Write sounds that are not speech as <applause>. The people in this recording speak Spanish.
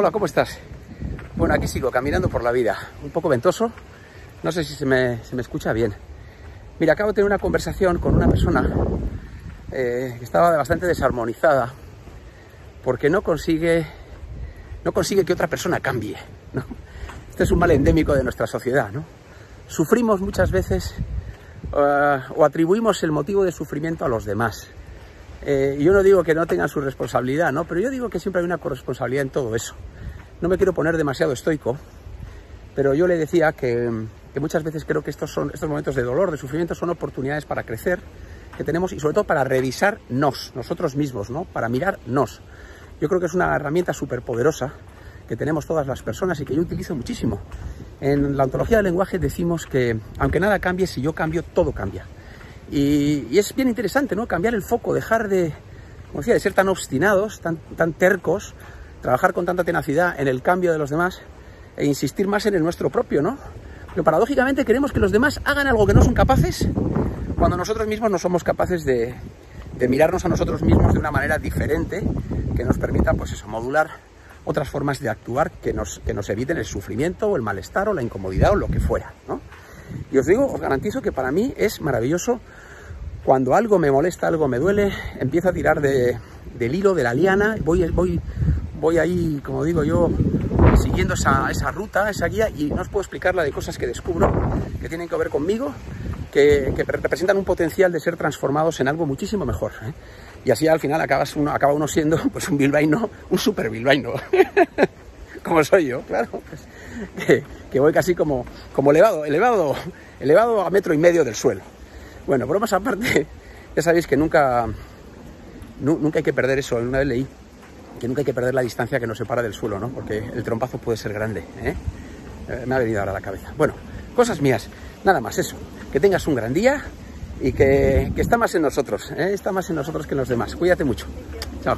Hola, ¿cómo estás? Bueno, aquí sigo caminando por la vida, un poco ventoso, no sé si se me, se me escucha bien. Mira, acabo de tener una conversación con una persona eh, que estaba bastante desarmonizada porque no consigue, no consigue que otra persona cambie. ¿no? Este es un mal endémico de nuestra sociedad. ¿no? Sufrimos muchas veces uh, o atribuimos el motivo de sufrimiento a los demás. Eh, yo no digo que no tengan su responsabilidad, ¿no? pero yo digo que siempre hay una corresponsabilidad en todo eso. No me quiero poner demasiado estoico, pero yo le decía que, que muchas veces creo que estos, son, estos momentos de dolor, de sufrimiento, son oportunidades para crecer que tenemos y sobre todo para revisarnos, nosotros mismos, ¿no? Para mirarnos. Yo creo que es una herramienta súper poderosa que tenemos todas las personas y que yo utilizo muchísimo. En la ontología del lenguaje decimos que aunque nada cambie, si yo cambio, todo cambia. Y, es bien interesante, ¿no? Cambiar el foco, dejar de, como decía, de ser tan obstinados, tan, tan tercos, trabajar con tanta tenacidad en el cambio de los demás e insistir más en el nuestro propio, ¿no? Pero paradójicamente queremos que los demás hagan algo que no son capaces cuando nosotros mismos no somos capaces de, de mirarnos a nosotros mismos de una manera diferente que nos permita, pues eso, modular otras formas de actuar que nos, que nos eviten el sufrimiento o el malestar o la incomodidad o lo que fuera, ¿no? Y os digo, os garantizo que para mí es maravilloso cuando algo me molesta, algo me duele, empiezo a tirar de, del hilo, de la liana, voy, voy, voy ahí, como digo yo, siguiendo esa, esa ruta, esa guía, y no os puedo explicar la de cosas que descubro que tienen que ver conmigo, que, representan un potencial de ser transformados en algo muchísimo mejor. ¿eh? Y así al final uno, acaba uno siendo <laughs> pues, un bilbaíno, un super bilbaíno. <laughs> <laughs> como soy yo, claro. Pues, que, voy casi como, como elevado, elevado, elevado a metro y medio del suelo. Bueno, bromas aparte, <laughs> ya sabéis que nunca, nunca hay que perder eso. Una vez leí que nunca hay que perder la distancia que nos separa del suelo, ¿no? Porque el trompazo puede ser grande, ¿eh? Eh, me ha venido ahora la cabeza. Bueno, cosas mías, nada más eso. Que tengas un gran día y que, que está más en nosotros, ¿eh? está más en nosotros que en los demás. Cuídate mucho. Chao.